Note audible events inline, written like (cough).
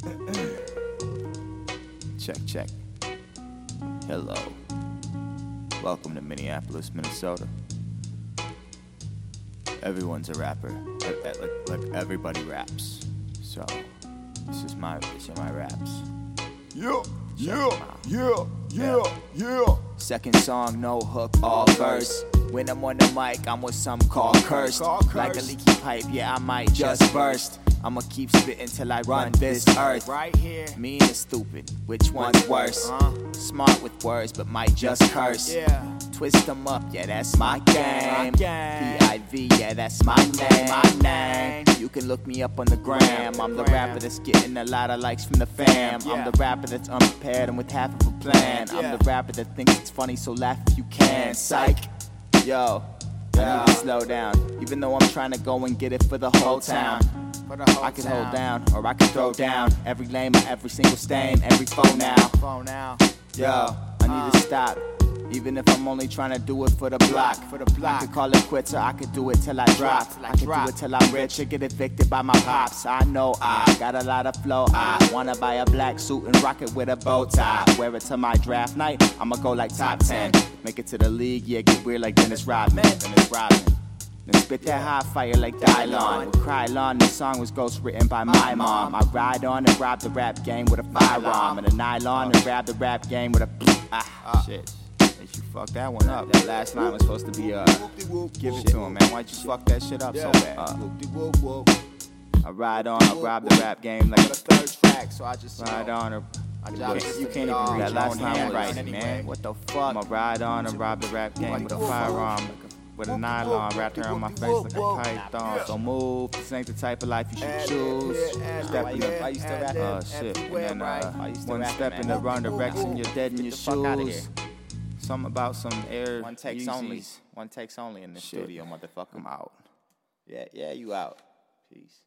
(clears throat) check, check. Hello. Welcome to Minneapolis, Minnesota. Everyone's a rapper. Like, like, like everybody raps. So, this is my, these are my raps. Yeah, yeah, yeah, yeah, yeah. Second song, no hook, all verse. When I'm on the mic, I'm with some. Called cursed. Like a leaky pipe, yeah, I might just burst. I'ma keep spitting till I run this earth. Right here. Mean or stupid, which one's worse? Uh. Smart with words, but might just curse. Yeah. Twist them up, yeah, that's my game. game. P-I-V, yeah, that's my name. My name. You can look me up on the gram. I'm the rapper that's getting a lot of likes from the fam. Yeah. I'm the rapper that's unprepared and with half of a plan. Yeah. I'm the rapper that thinks it's funny, so laugh if you can. Psych. Yo, I need to slow down. Even though I'm trying to go and get it for the whole town. For the whole I can hold down, or I can throw down every lame or every single stain, every foe now. Phone now. Yo, I need to uh. stop. Even if I'm only trying to do it for the block. For the block. I could call it quits or I could do it till I drop. till I could do it till I'm rich or get evicted by my pops. I know I got a lot of flow. I wanna buy a black suit and rock it with a bow tie. Wear it to my draft night. I'ma go like top 10. Make it to the league, yeah, get weird like Dennis Rodman. Dennis Rodman. Spit that hot fire like Dylon. With Krylon, this song was ghost written by my mom. I ride on and rob the rap game with a firearm. And a nylon and grab the rap game with a. Ah, shit. They should fuck that one up. That last line was supposed to be, uh, give it to him, man. Why'd you fuck that shit up so bad? Uh. I ride on, I rob the rap game like a third track, so I just Ride on or. I You can't, you can't even read that last line right, man. What the fuck? I'ma ride on and rob the rap game with a firearm. With a nylon wrapped around my face like a python. So move. This ain't the type of life you should choose. here, and Step in the. and I used to rap. and Uh, shit. And then uh, one step in the wrong direction, you're dead in your the fuck outta shoes. Something about some air. One takes only. One takes only in the studio, motherfucker. I'm out. Yeah, yeah, you out. Peace.